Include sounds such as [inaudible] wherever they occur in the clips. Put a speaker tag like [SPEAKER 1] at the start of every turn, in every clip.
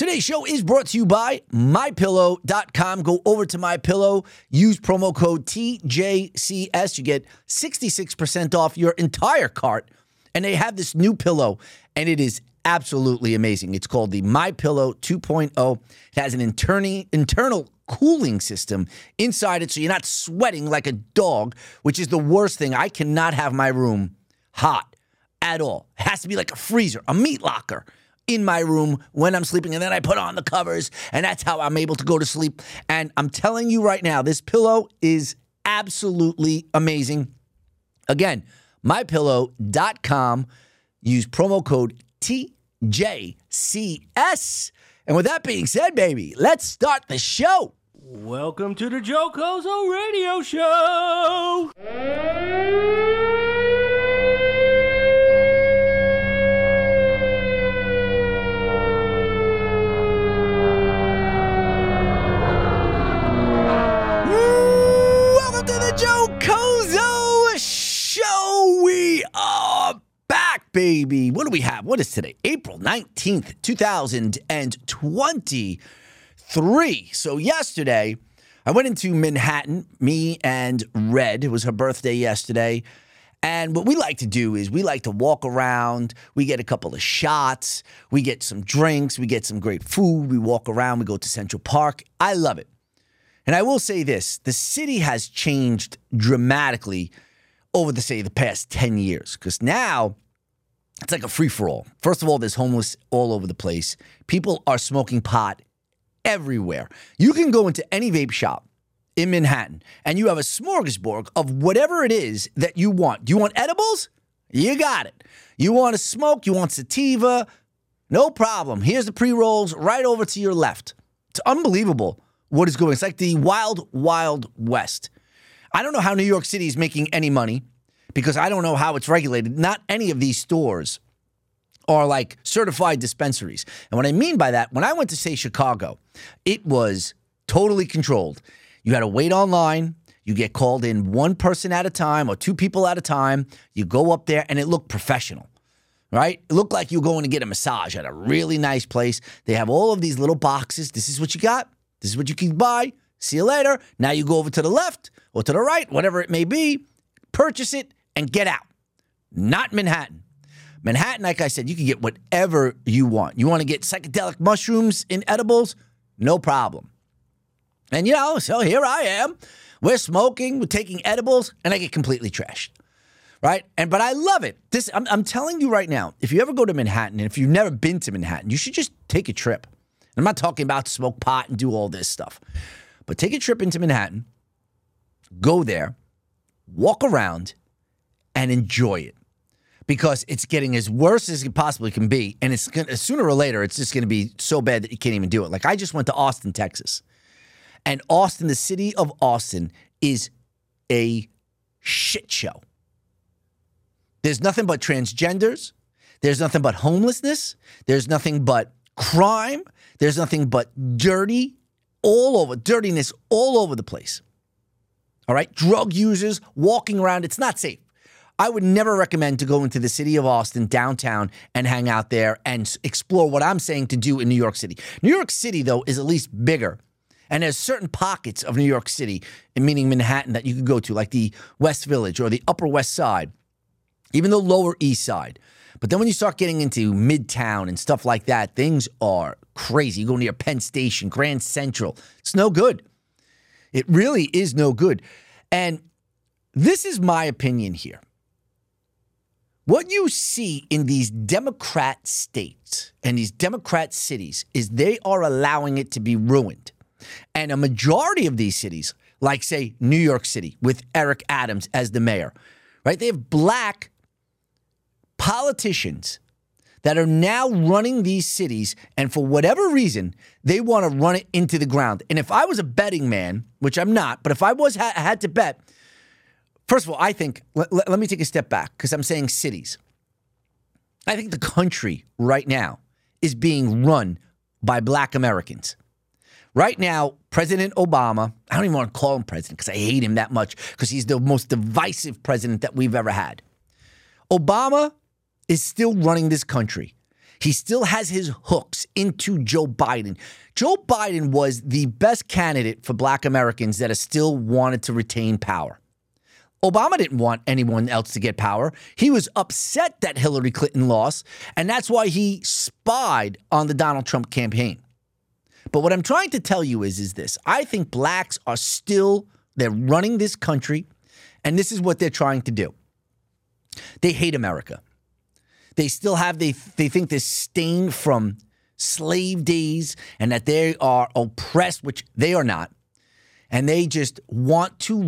[SPEAKER 1] Today's show is brought to you by mypillow.com. Go over to mypillow, use promo code TJCS. You get 66% off your entire cart. And they have this new pillow, and it is absolutely amazing. It's called the My Pillow 2.0. It has an interni- internal cooling system inside it so you're not sweating like a dog, which is the worst thing. I cannot have my room hot at all. It has to be like a freezer, a meat locker in my room when I'm sleeping, and then I put on the covers, and that's how I'm able to go to sleep. And I'm telling you right now, this pillow is absolutely amazing. Again, mypillow.com. Use promo code TJCS. And with that being said, baby, let's start the show.
[SPEAKER 2] Welcome to the Joe Cozo Radio Show.
[SPEAKER 1] Baby. What do we have? What is today? April 19th, 2023. So, yesterday, I went into Manhattan, me and Red. It was her birthday yesterday. And what we like to do is we like to walk around, we get a couple of shots, we get some drinks, we get some great food, we walk around, we go to Central Park. I love it. And I will say this the city has changed dramatically over the, say, the past 10 years because now it's like a free for all. First of all, there's homeless all over the place. People are smoking pot everywhere. You can go into any vape shop in Manhattan and you have a smorgasbord of whatever it is that you want. Do you want edibles? You got it. You want to smoke? You want sativa? No problem. Here's the pre rolls right over to your left. It's unbelievable what is going. It's like the wild, wild west. I don't know how New York City is making any money because I don't know how it's regulated. Not any of these stores are like certified dispensaries. And what I mean by that, when I went to say Chicago, it was totally controlled. You had to wait online. You get called in one person at a time or two people at a time. You go up there and it looked professional right? It looked like you were going to get a massage at a really nice place. They have all of these little boxes. This is what you got. This is what you can buy. See you later. Now you go over to the left or to the right, whatever it may be, purchase it and get out. Not Manhattan. Manhattan, like I said, you can get whatever you want. You want to get psychedelic mushrooms in edibles? No problem. And you know, so here I am. We're smoking, we're taking edibles, and I get completely trashed right? And but I love it. This I'm, I'm telling you right now. If you ever go to Manhattan, and if you've never been to Manhattan, you should just take a trip. I'm not talking about smoke pot and do all this stuff, but take a trip into Manhattan, go there, walk around, and enjoy it. Because it's getting as worse as it possibly can be, and it's gonna, sooner or later it's just going to be so bad that you can't even do it. Like I just went to Austin, Texas, and Austin, the city of Austin, is a shit show. There's nothing but transgenders. There's nothing but homelessness. There's nothing but crime. There's nothing but dirty all over, dirtiness all over the place. All right. Drug users walking around. It's not safe. I would never recommend to go into the city of Austin downtown and hang out there and explore what I'm saying to do in New York City. New York City, though, is at least bigger. And there's certain pockets of New York City, meaning Manhattan, that you could go to, like the West Village or the Upper West Side even the Lower East Side. But then when you start getting into Midtown and stuff like that, things are crazy. You go near Penn Station, Grand Central. It's no good. It really is no good. And this is my opinion here. What you see in these Democrat states and these Democrat cities is they are allowing it to be ruined. And a majority of these cities, like, say, New York City with Eric Adams as the mayor, right? They have black politicians that are now running these cities, and for whatever reason, they want to run it into the ground. And if I was a betting man, which I'm not, but if I was ha- had to bet, first of all, I think let, let- me take a step back because I'm saying cities. I think the country right now is being run by black Americans. Right now, President Obama, I don't even want to call him president because I hate him that much because he's the most divisive president that we've ever had. Obama is still running this country. He still has his hooks into Joe Biden. Joe Biden was the best candidate for black Americans that still wanted to retain power. Obama didn't want anyone else to get power. He was upset that Hillary Clinton lost, and that's why he spied on the Donald Trump campaign. But what I'm trying to tell you is is this. I think blacks are still they're running this country and this is what they're trying to do. They hate America. They still have they they think this stain from slave days and that they are oppressed, which they are not. And they just want to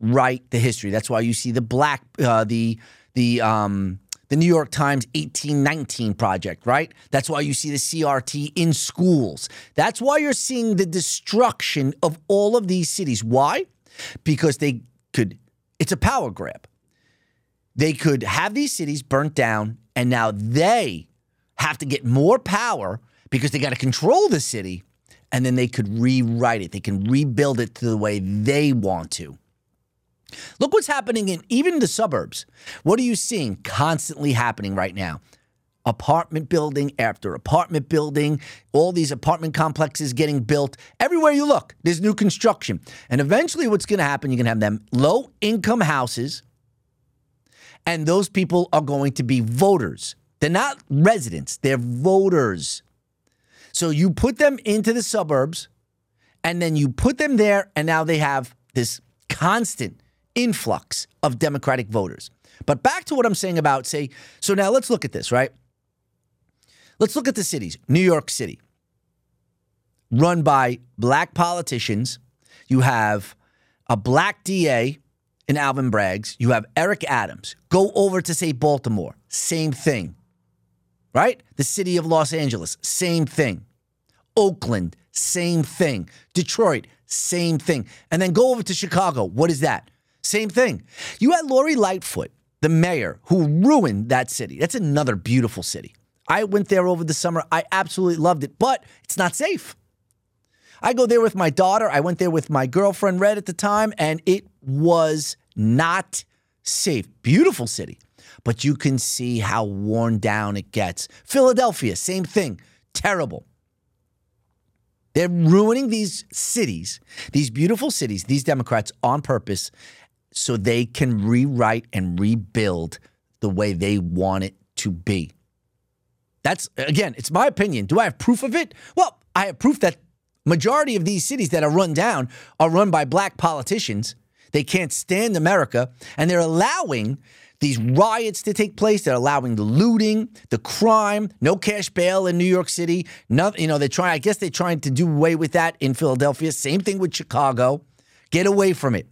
[SPEAKER 1] rewrite the history. That's why you see the black uh, the the um the New York Times 1819 project, right? That's why you see the CRT in schools. That's why you're seeing the destruction of all of these cities. Why? Because they could, it's a power grab. They could have these cities burnt down, and now they have to get more power because they got to control the city, and then they could rewrite it. They can rebuild it to the way they want to. Look what's happening in even the suburbs. What are you seeing constantly happening right now? Apartment building after apartment building, all these apartment complexes getting built. Everywhere you look, there's new construction. And eventually, what's going to happen, you're going to have them low income houses, and those people are going to be voters. They're not residents, they're voters. So you put them into the suburbs, and then you put them there, and now they have this constant influx of Democratic voters. But back to what I'm saying about, say, so now let's look at this, right? Let's look at the cities. New York City, run by black politicians. You have a black DA in Alvin Braggs. You have Eric Adams. Go over to, say, Baltimore, same thing, right? The city of Los Angeles, same thing. Oakland, same thing. Detroit, same thing. And then go over to Chicago. What is that? Same thing. You had Lori Lightfoot, the mayor, who ruined that city. That's another beautiful city. I went there over the summer. I absolutely loved it, but it's not safe. I go there with my daughter. I went there with my girlfriend, Red, at the time, and it was not safe. Beautiful city, but you can see how worn down it gets. Philadelphia, same thing. Terrible. They're ruining these cities, these beautiful cities, these Democrats on purpose so they can rewrite and rebuild the way they want it to be. That's again, it's my opinion. Do I have proof of it? Well, I have proof that majority of these cities that are run down are run by black politicians. They can't stand America and they're allowing these riots to take place. They're allowing the looting, the crime, no cash bail in New York City. Nothing, you know, they're trying, I guess they're trying to do away with that in Philadelphia. Same thing with Chicago. Get away from it.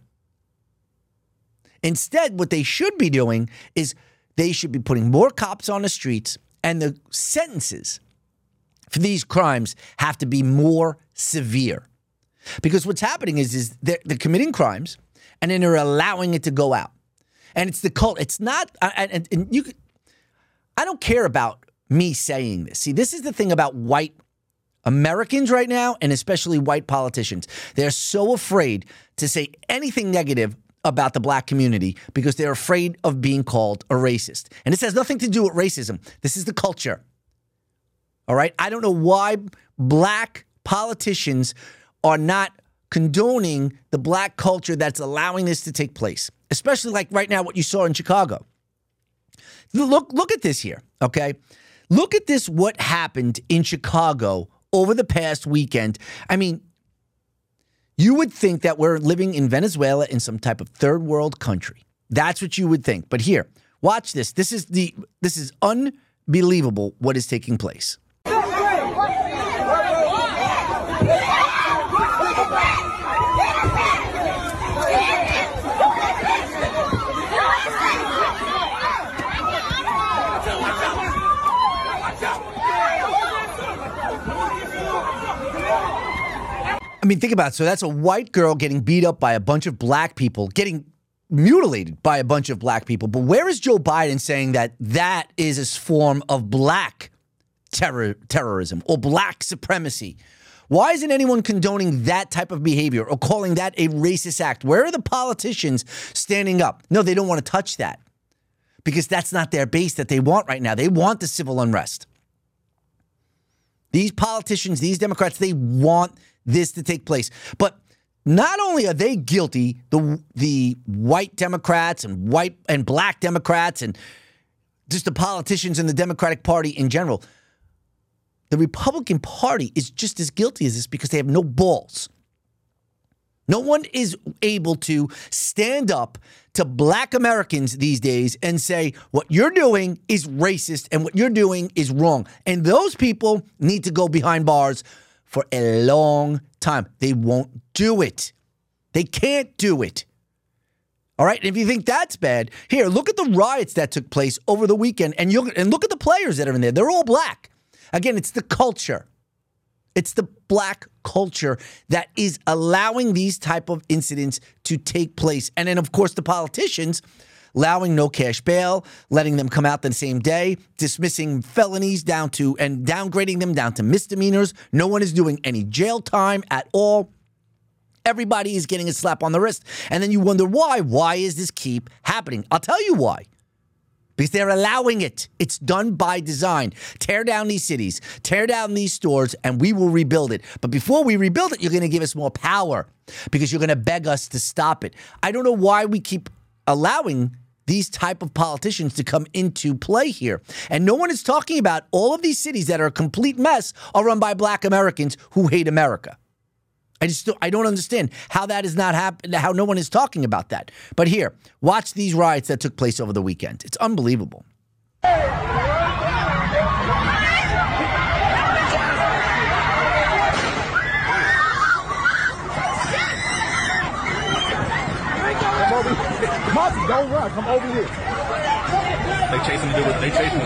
[SPEAKER 1] Instead, what they should be doing is they should be putting more cops on the streets, and the sentences for these crimes have to be more severe. Because what's happening is, is they're, they're committing crimes, and then they're allowing it to go out. And it's the cult. It's not, uh, and, and you I don't care about me saying this. See, this is the thing about white Americans right now, and especially white politicians. They're so afraid to say anything negative about the black community because they're afraid of being called a racist. And this has nothing to do with racism. This is the culture. All right? I don't know why black politicians are not condoning the black culture that's allowing this to take place, especially like right now what you saw in Chicago. Look look at this here, okay? Look at this what happened in Chicago over the past weekend. I mean, you would think that we're living in Venezuela in some type of third world country. That's what you would think. But here, watch this. This is the this is unbelievable what is taking place. I mean, think about it. So that's a white girl getting beat up by a bunch of black people, getting mutilated by a bunch of black people. But where is Joe Biden saying that that is a form of black terror, terrorism or black supremacy? Why isn't anyone condoning that type of behavior or calling that a racist act? Where are the politicians standing up? No, they don't want to touch that because that's not their base that they want right now. They want the civil unrest. These politicians, these Democrats, they want this to take place. But not only are they guilty, the the white Democrats and white and black Democrats and just the politicians in the Democratic Party in general, the Republican Party is just as guilty as this because they have no balls. No one is able to stand up to black Americans these days and say, what you're doing is racist and what you're doing is wrong. And those people need to go behind bars for a long time. They won't do it. They can't do it. All right. And if you think that's bad, here, look at the riots that took place over the weekend and you and look at the players that are in there. They're all black. Again, it's the culture. It's the black culture that is allowing these type of incidents to take place. And then of course the politicians allowing no cash bail, letting them come out the same day, dismissing felonies down to and downgrading them down to misdemeanors. No one is doing any jail time at all. Everybody is getting a slap on the wrist. And then you wonder why. Why is this keep happening? I'll tell you why because they're allowing it. It's done by design. Tear down these cities, tear down these stores, and we will rebuild it. But before we rebuild it, you're going to give us more power because you're going to beg us to stop it. I don't know why we keep allowing these type of politicians to come into play here. And no one is talking about all of these cities that are a complete mess are run by black Americans who hate America. I just I don't understand how that is not happening, how no one is talking about that. But here, watch these riots that took place over the weekend. It's unbelievable.
[SPEAKER 3] Don't run. Come over here. They chasing the They chasing the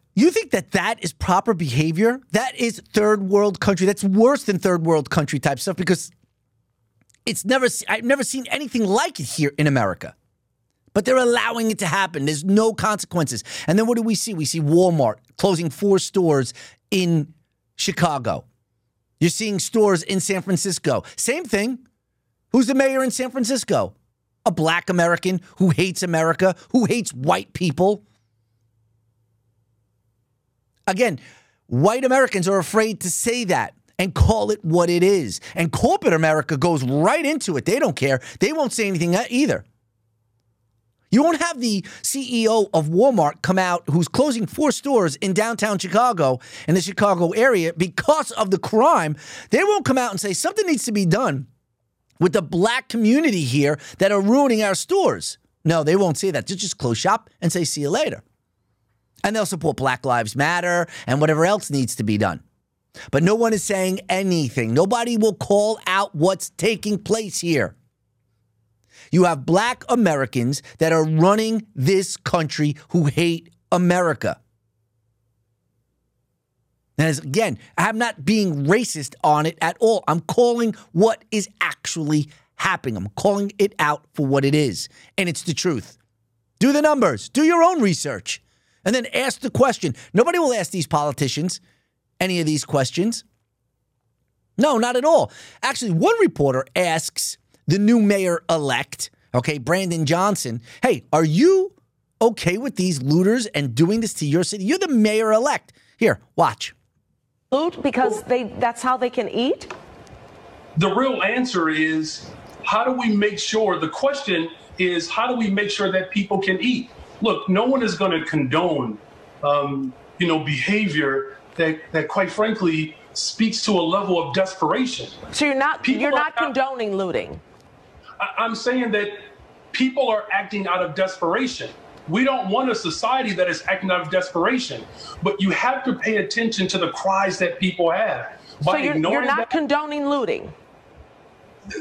[SPEAKER 1] You think that that is proper behavior? That is third world country. That's worse than third world country type stuff because it's never I've never seen anything like it here in America. But they're allowing it to happen. There's no consequences. And then what do we see? We see Walmart closing four stores in Chicago. You're seeing stores in San Francisco. Same thing. Who's the mayor in San Francisco? A black American who hates America, who hates white people. Again, white Americans are afraid to say that and call it what it is. And corporate America goes right into it. They don't care. They won't say anything either. You won't have the CEO of Walmart come out who's closing four stores in downtown Chicago in the Chicago area because of the crime. They won't come out and say something needs to be done with the black community here that are ruining our stores. No, they won't say that. They'll just close shop and say, see you later. And they'll support Black Lives Matter and whatever else needs to be done. But no one is saying anything. Nobody will call out what's taking place here. You have black Americans that are running this country who hate America. And as, again, I'm not being racist on it at all. I'm calling what is actually happening. I'm calling it out for what it is. And it's the truth. Do the numbers, do your own research and then ask the question. Nobody will ask these politicians any of these questions. No, not at all. Actually, one reporter asks the new mayor elect, okay, Brandon Johnson, hey, are you okay with these looters and doing this to your city? You're the mayor elect. Here, watch.
[SPEAKER 4] Loot because they that's how they can eat?
[SPEAKER 5] The real answer is how do we make sure the question is how do we make sure that people can eat? Look, no one is going to condone, um, you know, behavior that, that, quite frankly, speaks to a level of desperation.
[SPEAKER 4] So you're not
[SPEAKER 5] People
[SPEAKER 4] you're not condoning looting.
[SPEAKER 5] I- I'm saying that people are acting out of desperation. We don't want a society that is acting out of desperation, but you have to pay attention to the cries that people have.
[SPEAKER 4] So
[SPEAKER 5] By
[SPEAKER 4] you're,
[SPEAKER 5] ignoring
[SPEAKER 4] you're not
[SPEAKER 5] that,
[SPEAKER 4] condoning looting.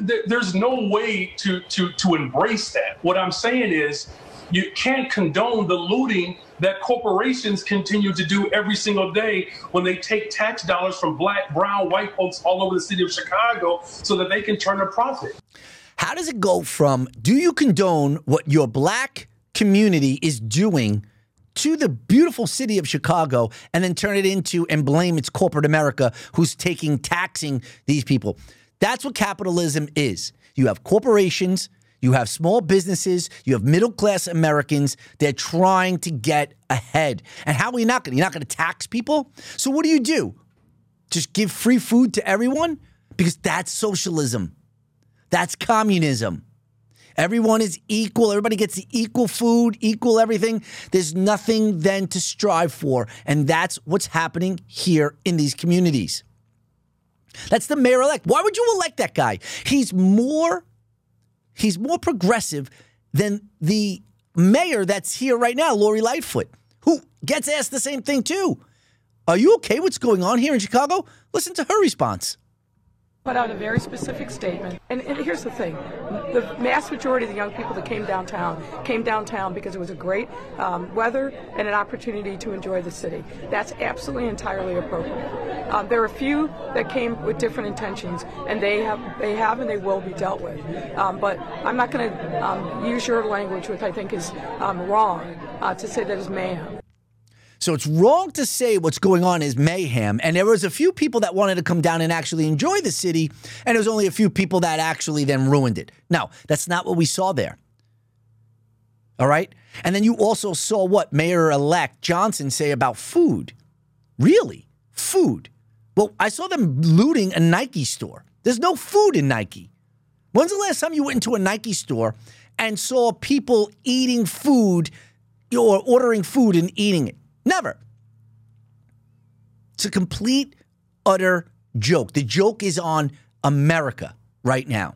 [SPEAKER 5] th- there's no way to, to, to embrace that. What I'm saying is you can't condone the looting that corporations continue to do every single day when they take tax dollars from black, brown, white folks all over the city of Chicago so that they can turn a profit.
[SPEAKER 1] How does it go from do you condone what your black community is doing to the beautiful city of Chicago and then turn it into and blame it's corporate America who's taking taxing these people? That's what capitalism is. You have corporations, you have small businesses, you have middle class Americans. They're trying to get ahead. And how are you not going to? You're not going to tax people. So what do you do? Just give free food to everyone because that's socialism. That's communism. Everyone is equal. Everybody gets the equal food, equal everything. There's nothing then to strive for. And that's what's happening here in these communities. That's the mayor elect. Why would you elect that guy? He's more he's more progressive than the mayor that's here right now, Lori Lightfoot, who gets asked the same thing too. Are you okay what's going on here in Chicago? Listen to her response.
[SPEAKER 6] Put out a very specific statement. And, and here's the thing the mass majority of the young people that came downtown came downtown because it was a great um, weather and an opportunity to enjoy the city. That's absolutely entirely appropriate. Um, there are a few that came with different intentions, and they have, they have and they will be dealt with. Um, but I'm not going to um, use your language, which I think is um, wrong, uh, to say that is mayhem.
[SPEAKER 1] So it's wrong to say what's going on is mayhem. And there was a few people that wanted to come down and actually enjoy the city, and there was only a few people that actually then ruined it. No, that's not what we saw there. All right? And then you also saw what Mayor elect Johnson say about food. Really? Food. Well, I saw them looting a Nike store. There's no food in Nike. When's the last time you went into a Nike store and saw people eating food or ordering food and eating it? Never. It's a complete, utter joke. The joke is on America right now.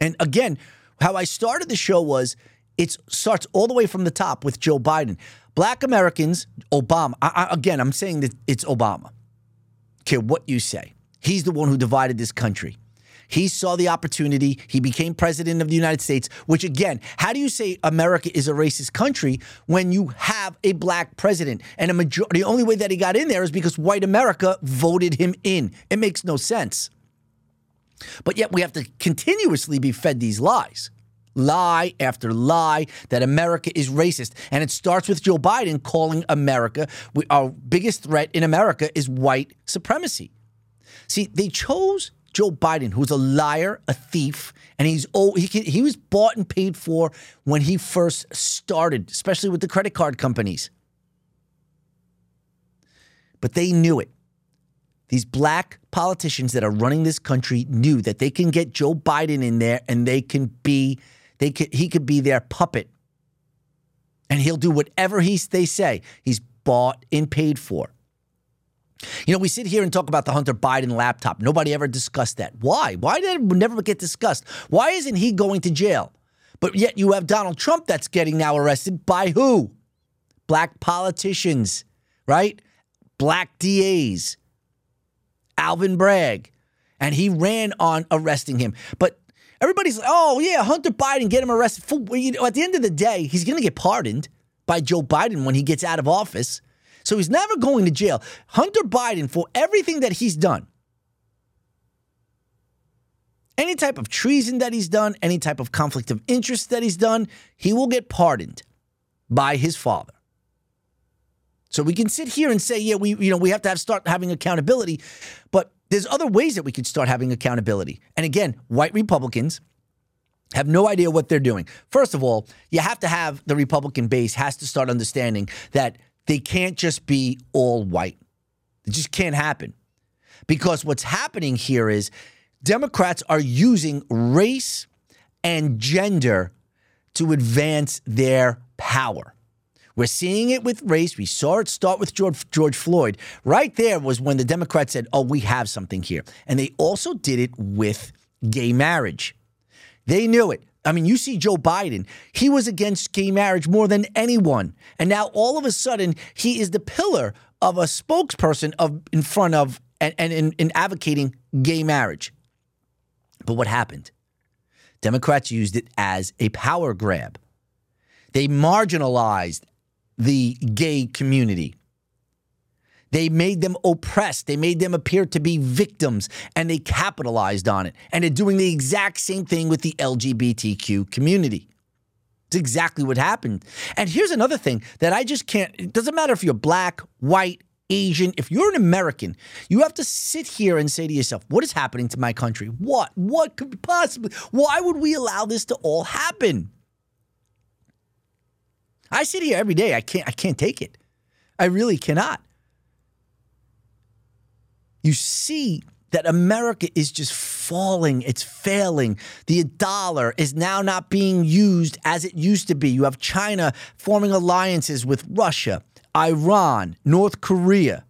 [SPEAKER 1] And again, how I started the show was it starts all the way from the top with Joe Biden. Black Americans, Obama. I, I, again, I'm saying that it's Obama. Care what you say. He's the one who divided this country. He saw the opportunity. He became president of the United States, which again, how do you say America is a racist country when you have a black president? And a majority, the only way that he got in there is because white America voted him in. It makes no sense. But yet we have to continuously be fed these lies. Lie after lie that America is racist. And it starts with Joe Biden calling America, our biggest threat in America is white supremacy. See, they chose Joe Biden, who's a liar, a thief, and he's oh he can, he was bought and paid for when he first started, especially with the credit card companies. But they knew it. These black politicians that are running this country knew that they can get Joe Biden in there and they can be they could he could be their puppet. And he'll do whatever he's they say. He's bought and paid for. You know, we sit here and talk about the Hunter Biden laptop. Nobody ever discussed that. Why? Why did it never get discussed? Why isn't he going to jail? But yet you have Donald Trump that's getting now arrested by who? Black politicians, right? Black DAs. Alvin Bragg. And he ran on arresting him. But everybody's like, oh, yeah, Hunter Biden, get him arrested. You know, at the end of the day, he's going to get pardoned by Joe Biden when he gets out of office. So he's never going to jail. Hunter Biden, for everything that he's done, any type of treason that he's done, any type of conflict of interest that he's done, he will get pardoned by his father. So we can sit here and say, yeah, we you know we have to have start having accountability, but there's other ways that we could start having accountability. And again, white Republicans have no idea what they're doing. First of all, you have to have the Republican base has to start understanding that they can't just be all white. It just can't happen. Because what's happening here is Democrats are using race and gender to advance their power. We're seeing it with race. We saw it start with George, George Floyd. Right there was when the Democrats said, oh, we have something here. And they also did it with gay marriage. They knew it. I mean, you see Joe Biden, he was against gay marriage more than anyone. And now all of a sudden, he is the pillar of a spokesperson of in front of and, and in, in advocating gay marriage. But what happened? Democrats used it as a power grab. They marginalized the gay community. They made them oppressed. They made them appear to be victims and they capitalized on it. And they're doing the exact same thing with the LGBTQ community. It's exactly what happened. And here's another thing that I just can't, it doesn't matter if you're black, white, Asian, if you're an American, you have to sit here and say to yourself, what is happening to my country? What? What could possibly, why would we allow this to all happen? I sit here every day. I can't, I can't take it. I really cannot. You see that America is just falling, it's failing. The dollar is now not being used as it used to be. You have China forming alliances with Russia, Iran, North Korea.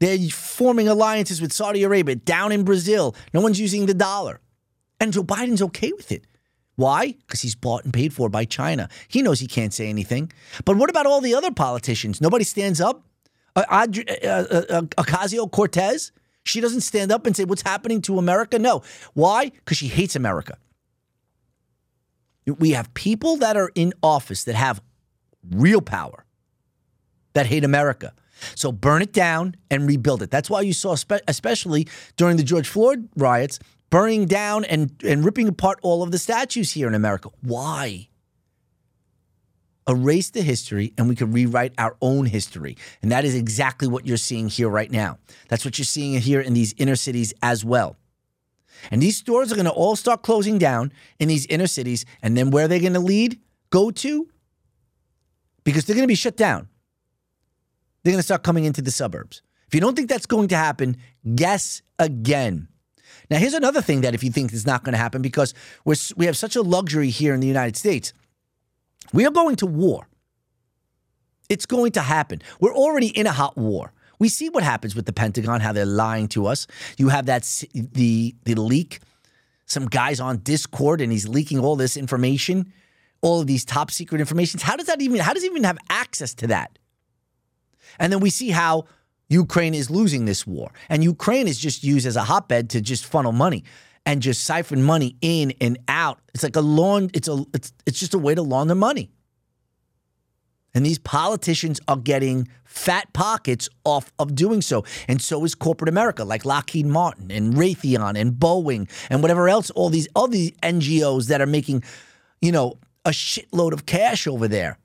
[SPEAKER 1] They're forming alliances with Saudi Arabia down in Brazil. No one's using the dollar. And Joe Biden's okay with it. Why? Because he's bought and paid for by China. He knows he can't say anything. But what about all the other politicians? Nobody stands up. Uh, uh, uh, Ocasio Cortez, she doesn't stand up and say, What's happening to America? No. Why? Because she hates America. We have people that are in office that have real power that hate America. So burn it down and rebuild it. That's why you saw, especially during the George Floyd riots, burning down and, and ripping apart all of the statues here in America. Why? Erase the history and we can rewrite our own history. And that is exactly what you're seeing here right now. That's what you're seeing here in these inner cities as well. And these stores are going to all start closing down in these inner cities. And then where are they're going to lead, go to? Because they're going to be shut down. They're going to start coming into the suburbs. If you don't think that's going to happen, guess again. Now, here's another thing that if you think is not going to happen, because we're, we have such a luxury here in the United States, we are going to war. It's going to happen. We're already in a hot war. We see what happens with the Pentagon, how they're lying to us. You have that the the leak, some guys on Discord, and he's leaking all this information, all of these top secret information. How does that even? How does he even have access to that? And then we see how Ukraine is losing this war. And Ukraine is just used as a hotbed to just funnel money and just siphon money in and out. It's like a lawn, it's a it's it's just a way to launder money. And these politicians are getting fat pockets off of doing so. And so is corporate America, like Lockheed Martin and Raytheon and Boeing and whatever else, all these these NGOs that are making, you know, a shitload of cash over there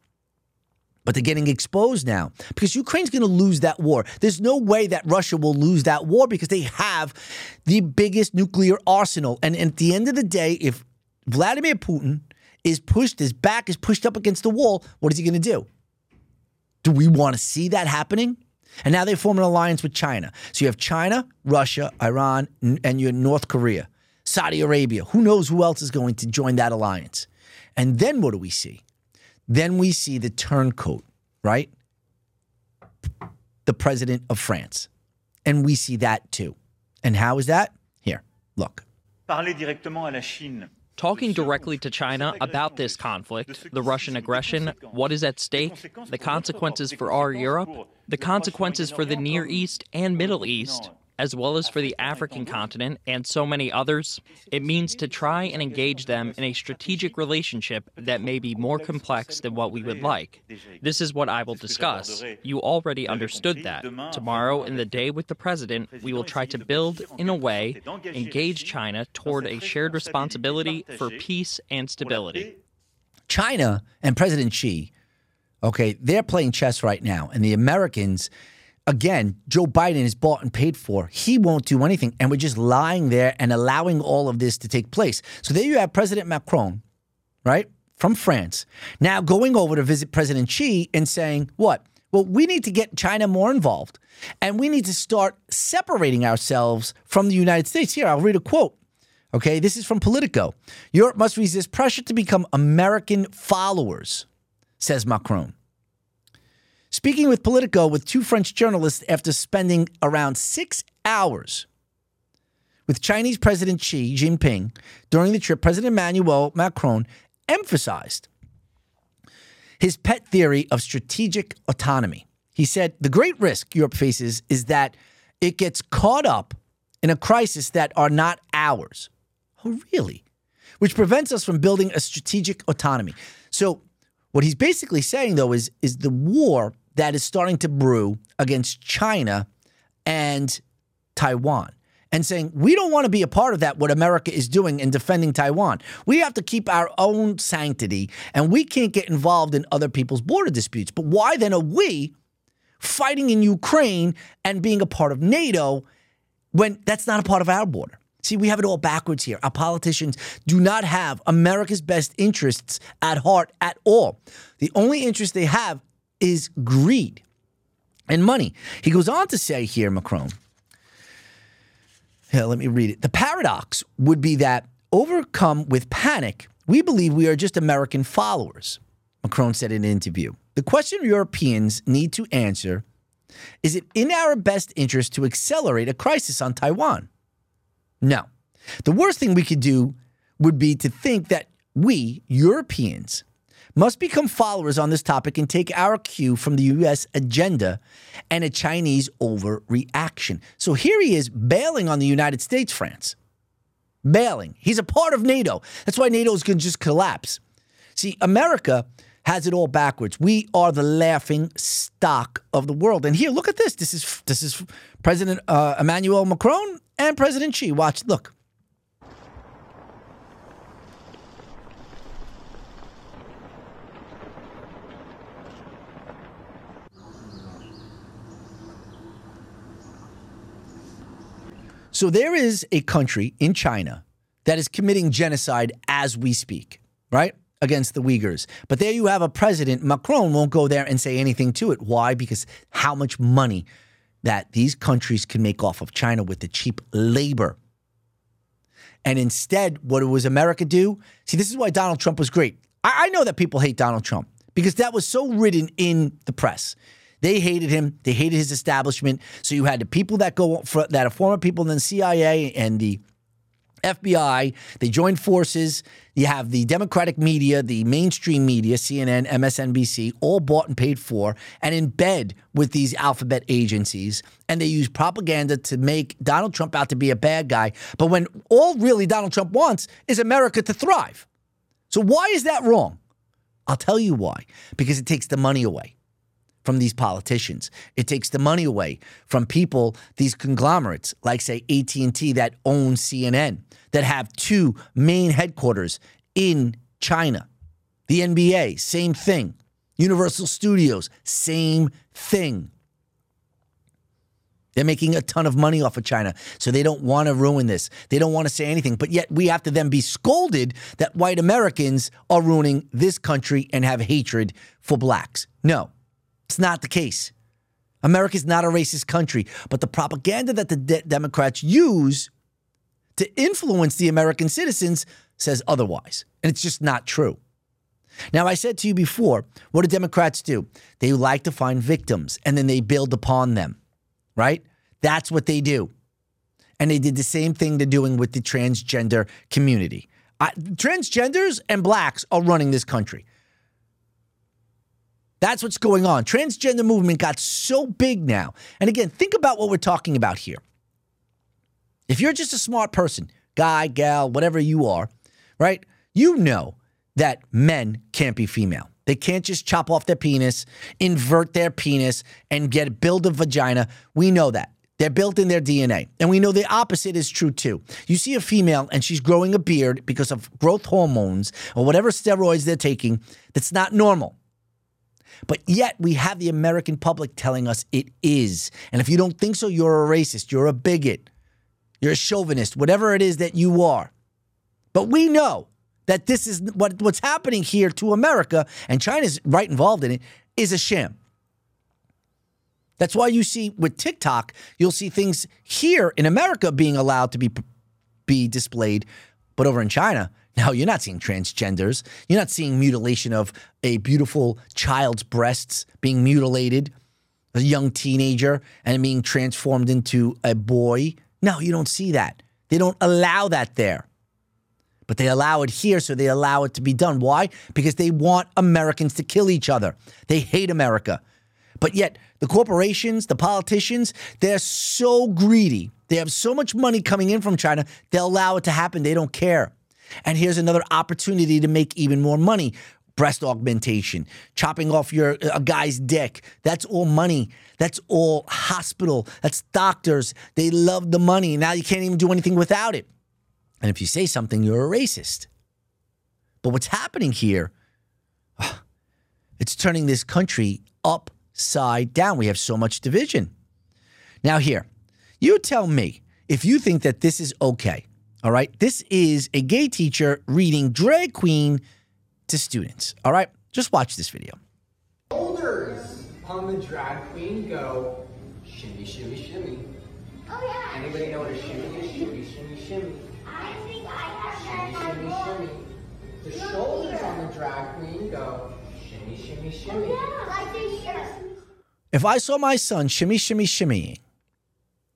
[SPEAKER 1] but they're getting exposed now because Ukraine's going to lose that war. There's no way that Russia will lose that war because they have the biggest nuclear arsenal. And at the end of the day, if Vladimir Putin is pushed, his back is pushed up against the wall, what is he going to do? Do we want to see that happening? And now they form an alliance with China. So you have China, Russia, Iran, and you North Korea, Saudi Arabia. Who knows who else is going to join that alliance? And then what do we see? Then we see the turncoat, right? The president of France. And we see that too. And how is that? Here, look.
[SPEAKER 7] Talking directly to China about this conflict, the Russian aggression, what is at stake, the consequences for our Europe, the consequences for the Near East and Middle East, as well as for the African continent and so many others, it means to try and engage them in a strategic relationship that may be more complex than what we would like. This is what I will discuss. You already understood that. Tomorrow, in the day with the president, we will try to build, in a way, engage China toward a shared responsibility for peace and stability.
[SPEAKER 1] China and President Xi, okay, they're playing chess right now, and the Americans again, Joe Biden is bought and paid for. He won't do anything. And we're just lying there and allowing all of this to take place. So there you have President Macron, right, from France, now going over to visit President Xi and saying, what? Well, we need to get China more involved and we need to start separating ourselves from the United States. Here, I'll read a quote. Okay, this is from Politico. Europe must resist pressure to become American followers, says Macron. Speaking with Politico with two French journalists after spending around six hours with Chinese President Xi Jinping during the trip, President Emmanuel Macron emphasized his pet theory of strategic autonomy. He said the great risk Europe faces is that it gets caught up in a crisis that are not ours. Oh, really? Which prevents us from building a strategic autonomy. So, what he's basically saying, though, is, is the war that is starting to brew against China and Taiwan and saying, we don't want to be a part of that, what America is doing in defending Taiwan. We have to keep our own sanctity and we can't get involved in other people's border disputes. But why then are we fighting in Ukraine and being a part of NATO when that's not a part of our border? See, we have it all backwards here. Our politicians do not have America's best interests at heart at all. The only interest they have is greed and money. He goes on to say here, Macron. Here, let me read it. The paradox would be that, overcome with panic, we believe we are just American followers, Macron said in an interview. The question Europeans need to answer is it in our best interest to accelerate a crisis on Taiwan? No. The worst thing we could do would be to think that we, Europeans, must become followers on this topic and take our cue from the U.S. agenda and a Chinese overreaction. So here he is bailing on the United States, France. Bailing. He's a part of NATO. That's why NATO is going to just collapse. See, America has it all backwards. We are the laughing stock of the world. And here, look at this. This is this is President uh, Emmanuel Macron and President Xi. Watch, look. So there is a country in China that is committing genocide as we speak, right? Against the Uyghurs. But there you have a president, Macron won't go there and say anything to it. Why? Because how much money that these countries can make off of China with the cheap labor. And instead, what was America do? See, this is why Donald Trump was great. I, I know that people hate Donald Trump because that was so written in the press. They hated him. They hated his establishment. So you had the people that go for, that are former people in the CIA and the FBI. They joined forces. You have the Democratic media, the mainstream media, CNN, MSNBC, all bought and paid for and in bed with these alphabet agencies. And they use propaganda to make Donald Trump out to be a bad guy. But when all really Donald Trump wants is America to thrive. So why is that wrong? I'll tell you why. Because it takes the money away from these politicians. It takes the money away from people, these conglomerates like say AT&T that own CNN, that have two main headquarters in China. The NBA, same thing. Universal Studios, same thing. They're making a ton of money off of China, so they don't want to ruin this. They don't want to say anything, but yet we have to then be scolded that white Americans are ruining this country and have hatred for blacks. No, it's not the case. America's not a racist country, but the propaganda that the de- Democrats use to influence the American citizens says otherwise. And it's just not true. Now, I said to you before, what do Democrats do? They like to find victims and then they build upon them, right? That's what they do. And they did the same thing they're doing with the transgender community. I, transgenders and blacks are running this country. That's what's going on. Transgender movement got so big now. And again, think about what we're talking about here. If you're just a smart person, guy, gal, whatever you are, right? You know that men can't be female. They can't just chop off their penis, invert their penis, and get build a vagina. We know that. They're built in their DNA. And we know the opposite is true too. You see a female and she's growing a beard because of growth hormones or whatever steroids they're taking that's not normal. But yet we have the American public telling us it is. And if you don't think so, you're a racist, you're a bigot, you're a chauvinist, whatever it is that you are. But we know that this is what, what's happening here to America, and China's right involved in it, is a sham. That's why you see with TikTok, you'll see things here in America being allowed to be be displayed. But over in China, now you're not seeing transgenders. You're not seeing mutilation of a beautiful child's breasts being mutilated, a young teenager, and being transformed into a boy. No, you don't see that. They don't allow that there. But they allow it here, so they allow it to be done. Why? Because they want Americans to kill each other. They hate America. But yet, the corporations, the politicians, they're so greedy. They have so much money coming in from China, they'll allow it to happen. They don't care. And here's another opportunity to make even more money breast augmentation, chopping off your uh, a guy's dick. That's all money. That's all hospital. That's doctors. They love the money. Now you can't even do anything without it. And if you say something, you're a racist. But what's happening here, ah, it's turning this country upside down. We have so much division. Now, here, you tell me if you think that this is okay. All right. This is a gay teacher reading drag queen to students. All right. Just watch this video.
[SPEAKER 8] Shoulders on the drag queen go shimmy, shimmy, shimmy.
[SPEAKER 9] Oh yeah.
[SPEAKER 8] Anybody know what a shimmy is? Shimmy, shimmy, shimmy.
[SPEAKER 9] I think I have
[SPEAKER 8] Shimmy,
[SPEAKER 9] that
[SPEAKER 8] shimmy,
[SPEAKER 9] at
[SPEAKER 8] shimmy.
[SPEAKER 9] home.
[SPEAKER 8] The shoulders on the drag queen go shimmy, shimmy, oh, shimmy.
[SPEAKER 9] Yeah, like this shirt.
[SPEAKER 1] If I saw my son shimmy, shimmy, shimmying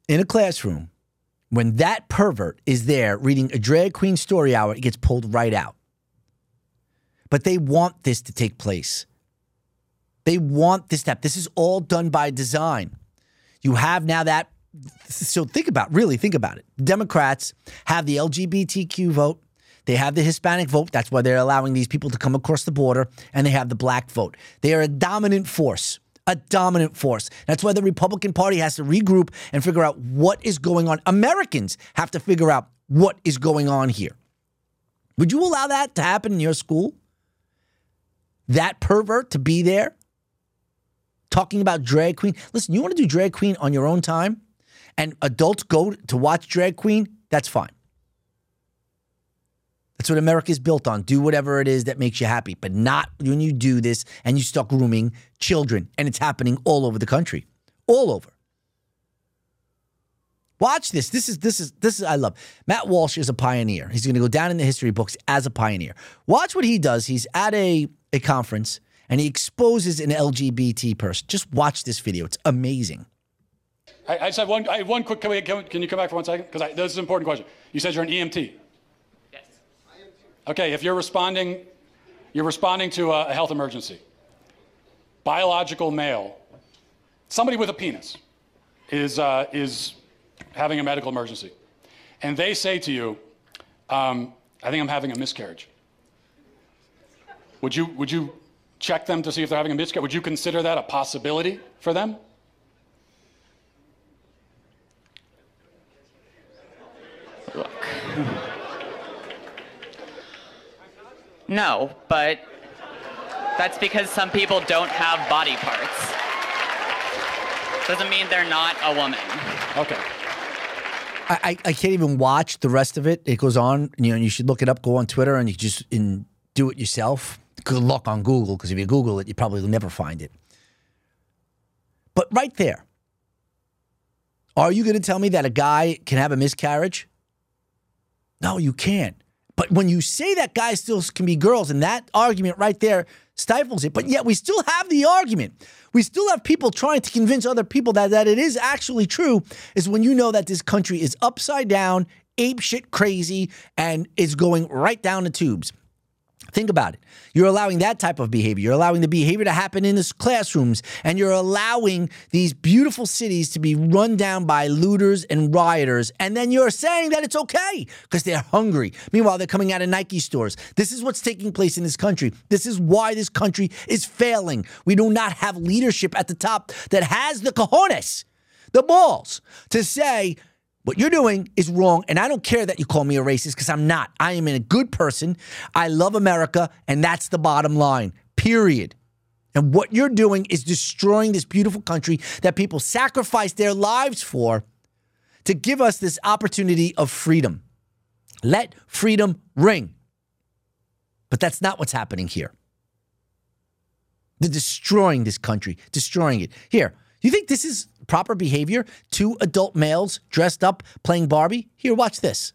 [SPEAKER 1] in a classroom, when that pervert is there reading a drag queen story hour, it gets pulled right out. But they want this to take place. They want this step. This is all done by design. You have now that. So think about, really think about it. Democrats have the LGBTQ vote. They have the Hispanic vote. That's why they're allowing these people to come across the border. And they have the black vote. They are a dominant force. A dominant force. That's why the Republican Party has to regroup and figure out what is going on. Americans have to figure out what is going on here. Would you allow that to happen in your school? That pervert to be there? talking about drag queen. Listen, you want to do drag queen on your own time and adults go to watch drag queen, that's fine. That's what America's built on. Do whatever it is that makes you happy, but not when you do this and you start grooming children. And it's happening all over the country. All over. Watch this. This is this is this is I love. Matt Walsh is a pioneer. He's going to go down in the history books as a pioneer. Watch what he does. He's at a a conference and he exposes an LGBT person. Just watch this video. It's amazing.
[SPEAKER 10] I, just have one. I have one quick. Can, we, can, can you come back for one second? Because this is an important question. You said you're an EMT. Okay. If you're responding, you're responding to a, health emergency. Biological male, somebody with a penis, is uh, is having a medical emergency, and they say to you, um, "I think I'm having a miscarriage." Would you would you check them to see if they're having a miscarriage? Would you consider that a possibility for them?
[SPEAKER 11] No, but that's because some people don't have body parts. Doesn't mean they're not a woman.
[SPEAKER 10] Okay.
[SPEAKER 1] I, I, I can't even watch the rest of it. It goes on, you know, you should look it up. Go on Twitter and you just and do it yourself. Good luck on Google because if you Google it, you probably will never find it. But right there, are you going to tell me that a guy can have a miscarriage? No, you can't. But when you say that guys still can be girls, and that argument right there stifles it, but yet we still have the argument. We still have people trying to convince other people that, that it is actually true, is when you know that this country is upside down, ape shit crazy, and is going right down the tubes. Think about it. You're allowing that type of behavior. You're allowing the behavior to happen in the classrooms, and you're allowing these beautiful cities to be run down by looters and rioters. And then you're saying that it's okay because they're hungry. Meanwhile, they're coming out of Nike stores. This is what's taking place in this country. This is why this country is failing. We do not have leadership at the top that has the cojones, the balls to say, what you're doing is wrong, and I don't care that you call me a racist because I'm not. I am a good person. I love America, and that's the bottom line, period. And what you're doing is destroying this beautiful country that people sacrifice their lives for to give us this opportunity of freedom. Let freedom ring. But that's not what's happening here. They're destroying this country, destroying it. Here, you think this is proper behavior? Two adult males dressed up playing Barbie? Here, watch this.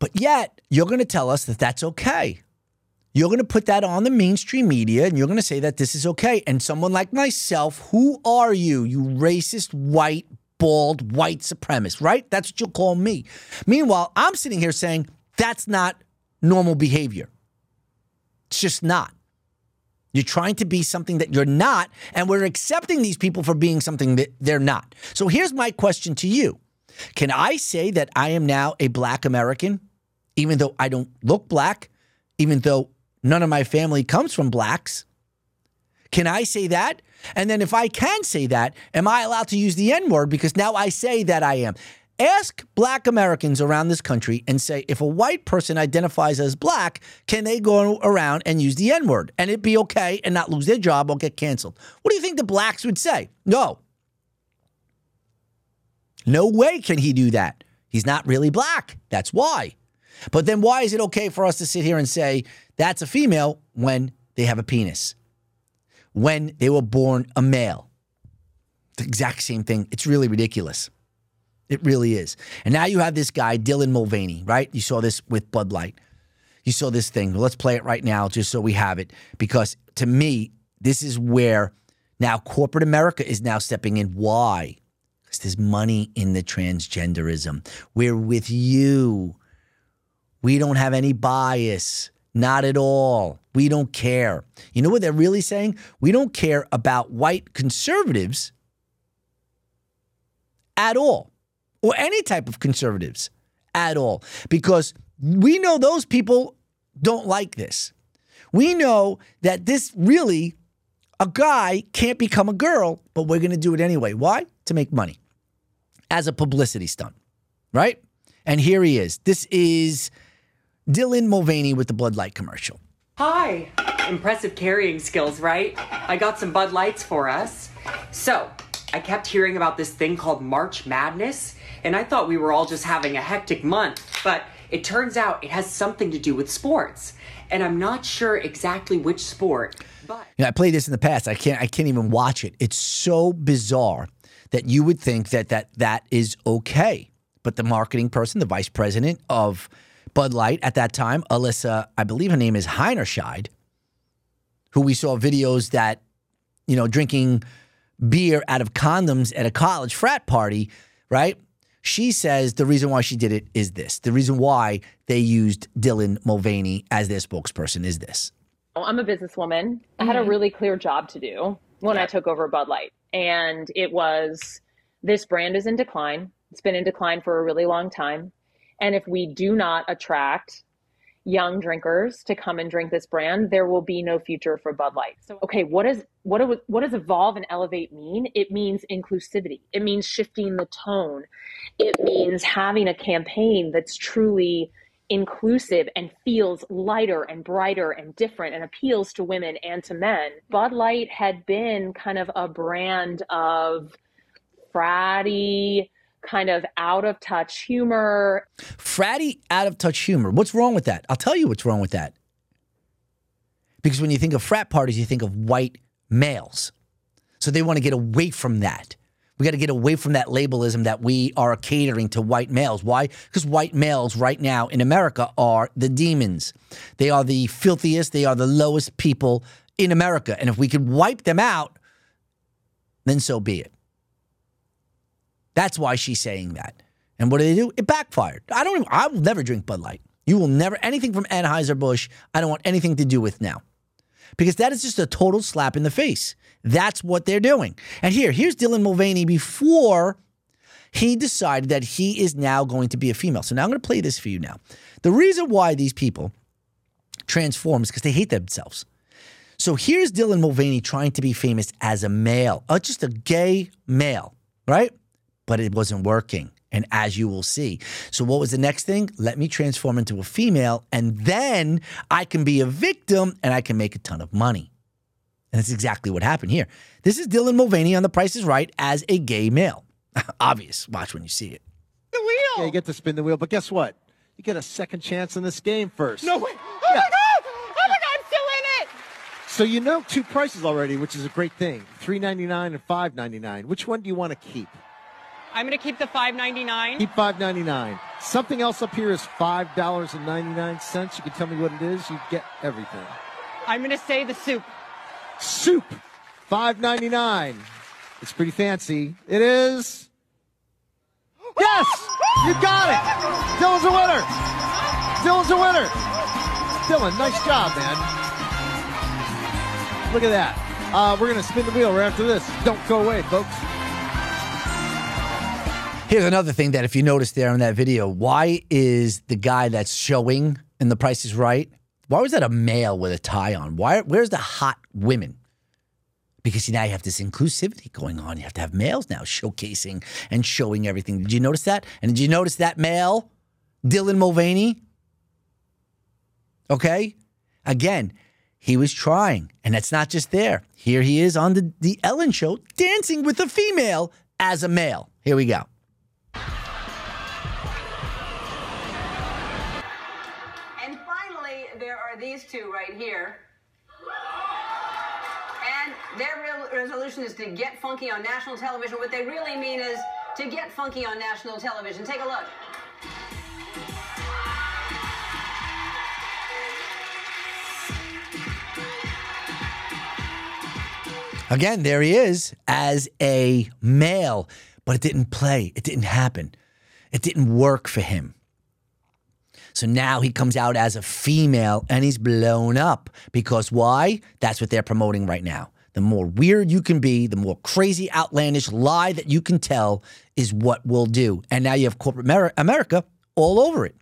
[SPEAKER 1] But yet, you're going to tell us that that's okay. You're going to put that on the mainstream media and you're going to say that this is okay. And someone like myself, who are you? You racist, white, bald, white supremacist, right? That's what you'll call me. Meanwhile, I'm sitting here saying that's not normal behavior. It's just not. You're trying to be something that you're not, and we're accepting these people for being something that they're not. So here's my question to you Can I say that I am now a black American, even though I don't look black, even though none of my family comes from blacks? Can I say that? And then if I can say that, am I allowed to use the N word because now I say that I am? Ask black Americans around this country and say if a white person identifies as black, can they go around and use the N word and it be okay and not lose their job or get canceled? What do you think the blacks would say? No. No way can he do that. He's not really black. That's why. But then why is it okay for us to sit here and say that's a female when they have a penis? When they were born a male? The exact same thing. It's really ridiculous. It really is. And now you have this guy, Dylan Mulvaney, right? You saw this with Bud Light. You saw this thing. Let's play it right now just so we have it. Because to me, this is where now corporate America is now stepping in. Why? Because there's money in the transgenderism. We're with you. We don't have any bias. Not at all. We don't care. You know what they're really saying? We don't care about white conservatives at all or any type of conservatives at all because we know those people don't like this. We know that this really, a guy can't become a girl, but we're going to do it anyway. Why? To make money as a publicity stunt, right? And here he is. This is Dylan Mulvaney with the Bud Light commercial.
[SPEAKER 12] Hi. Impressive carrying skills, right? I got some Bud Lights for us. So, I kept hearing about this thing called March Madness, and I thought we were all just having a hectic month, but it turns out it has something to do with sports. And I'm not sure exactly which sport, but
[SPEAKER 1] You know, I played this in the past. I can't I can't even watch it. It's so bizarre that you would think that that that is okay. But the marketing person, the vice president of Bud Light at that time, Alissa, I believe her name is Heinerscheid, who we saw videos that, you know, drinking beer out of condoms at a college frat party, right? She says the reason why she did it is this. The reason why they used Dylan Mulvaney as their spokesperson is this.
[SPEAKER 13] Oh, I'm a businesswoman. I had a mm-hmm. really clear job to do when I took over Bud Light. And it was this brand is in decline. It's been in decline for a really long time. And if we do not attract young drinkers to come and drink this brand, there will be no future for Bud Light. So, okay, what is what do, what does evolve and elevate mean? It means inclusivity. It means shifting the tone. It means having a campaign that's truly inclusive and feels lighter and brighter and different and appeals to women and to men. Bud Light had been kind of a brand of fratty, kind of out of touch humor.
[SPEAKER 1] Fratty, out of touch humor. What's wrong with that? I'll tell you what's wrong with that. Because when you think of frat parties, you think of white males. So they want to get away from that. We got to get away from that labelism that we are catering to white males. Why? Because white males right now in America are the demons. They are the filthiest, they are the lowest people in America. And if we could wipe them out, then so be it. That's why she's saying that. And what do they do? It backfired. I don't. Even, I will never drink Bud Light. You will never anything from Anheuser Busch. I don't want anything to do with now, because that is just a total slap in the face. That's what they're doing. And here, here's Dylan Mulvaney before he decided that he is now going to be a female. So now I'm going to play this for you. Now, the reason why these people transform is because they hate themselves. So here's Dylan Mulvaney trying to be famous as a male, uh, just a gay male, right? But it wasn't working. And as you will see. So, what was the next thing? Let me transform into a female, and then I can be a victim and I can make a ton of money. And that's exactly what happened here. This is Dylan Mulvaney on The Price is Right as a gay male. [laughs] Obvious. Watch when you see it.
[SPEAKER 14] The wheel. Yeah, you get to spin the wheel, but guess what? You get a second chance in this game first.
[SPEAKER 15] No way. Oh my God!
[SPEAKER 14] Oh so you know two prices already, which is a great thing. Three ninety nine and five ninety nine. Which one do you want to keep?
[SPEAKER 12] I'm going to keep the 5.99.
[SPEAKER 14] Keep five ninety nine. Something else up here is five dollars and ninety nine cents. You can tell me what it is. You get everything.
[SPEAKER 12] I'm going to say the soup.
[SPEAKER 14] Soup, five ninety nine. It's pretty fancy. It is. Yes, you got it. Dylan's a winner. Dylan's a winner. Dylan, nice job, man. Look at that. Uh, we're gonna spin the wheel right after this. Don't go away, folks.
[SPEAKER 1] Here's another thing that if you notice there in that video, why is the guy that's showing in The Price is Right? Why was that a male with a tie on? Why? Where's the hot women? Because now you have this inclusivity going on. You have to have males now showcasing and showing everything. Did you notice that? And did you notice that male, Dylan Mulvaney? Okay, again, he was trying, and that's not just there. Here he is on the the Ellen Show, dancing with a female as a male. Here we go.
[SPEAKER 15] These two right here. And their real resolution is to get funky on national television. What they really mean is to get funky on national television. Take a look.
[SPEAKER 1] Again, there he is as a male, but it didn't play. It didn't happen. It didn't work for him. So now he comes out as a female and he's blown up. Because why? That's what they're promoting right now. The more weird you can be, the more crazy, outlandish lie that you can tell is what we'll do. And now you have corporate Amer- America all over it.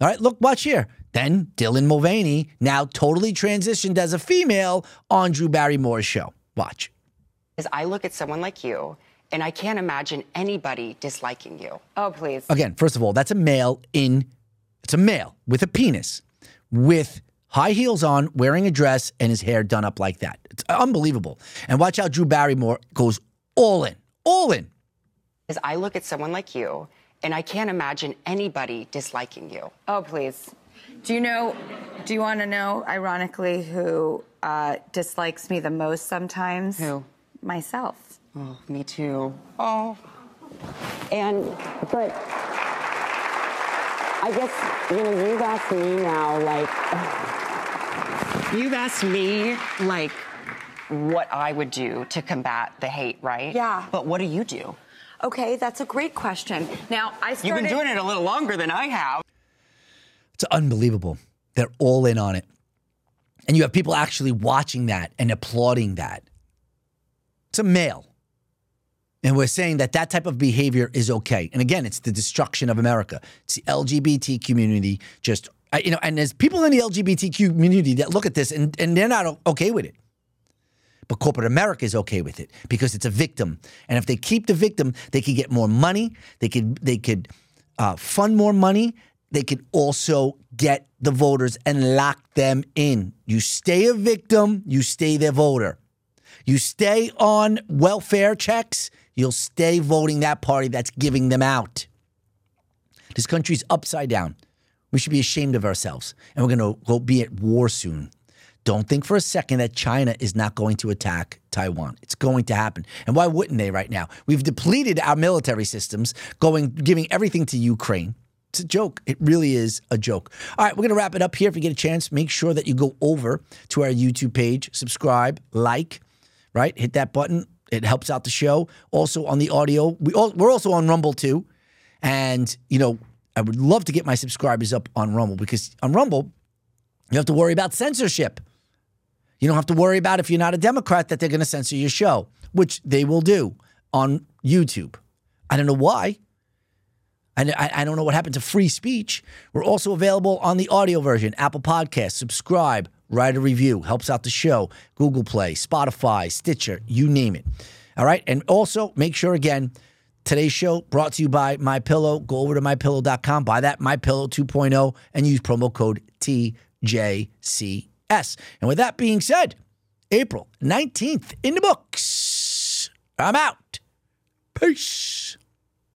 [SPEAKER 1] All right, look, watch here. Then Dylan Mulvaney now totally transitioned as a female on Drew Barrymore's show. Watch.
[SPEAKER 16] As I look at someone like you and I can't imagine anybody disliking you.
[SPEAKER 15] Oh, please.
[SPEAKER 1] Again, first of all, that's a male in, it's a male with a penis with high heels on, wearing a dress, and his hair done up like that. It's unbelievable. And watch how Drew Barrymore goes all in, all in.
[SPEAKER 16] Is I look at someone like you and I can't imagine anybody disliking you.
[SPEAKER 17] Oh, please. Do you know, do you want to know, ironically, who uh, dislikes me the most sometimes?
[SPEAKER 16] Who?
[SPEAKER 17] Myself.
[SPEAKER 16] Oh, me too. Oh. And, but I guess, you know, you've asked me now, like, you've asked me, like, what I would do to combat the hate, right?
[SPEAKER 17] Yeah.
[SPEAKER 16] But what do you do?
[SPEAKER 17] Okay, that's a great question. Now, I started.
[SPEAKER 16] You've been doing it a little longer than I have.
[SPEAKER 1] It's unbelievable. They're all in on it. And you have people actually watching that and applauding that. It's a male. And we're saying that that type of behavior is okay. And again, it's the destruction of America. It's the LGBT community just, you know, and there's people in the LGBTQ community that look at this and, and they're not okay with it. But corporate America is okay with it because it's a victim. And if they keep the victim, they could get more money. They could they could uh, fund more money. They could also get the voters and lock them in. You stay a victim, you stay their voter. You stay on welfare checks, you'll stay voting that party that's giving them out. This country's upside down. We should be ashamed of ourselves. And we're going to go be at war soon. Don't think for a second that China is not going to attack Taiwan. It's going to happen. And why wouldn't they right now? We've depleted our military systems, going giving everything to Ukraine. It's a joke. It really is a joke. All right, we're going to wrap it up here. If you get a chance, make sure that you go over to our YouTube page, subscribe, like, right? Hit that button. It helps out the show. Also on the audio, we all, we're also on Rumble too. And, you know, I would love to get my subscribers up on Rumble because on Rumble, you have to worry about censorship. You don't have to worry about if you're not a Democrat that they're going to censor your show, which they will do on YouTube. I don't know why. I, I, I don't know what happened to free speech. We're also available on the audio version, Apple Podcasts. Subscribe, write a review, helps out the show. Google Play, Spotify, Stitcher, you name it. All right. And also make sure again, today's show brought to you by My Pillow. Go over to mypillow.com, buy that My Pillow 2.0, and use promo code TJCS. And with that being said, April 19th in the books. I'm out. Peace.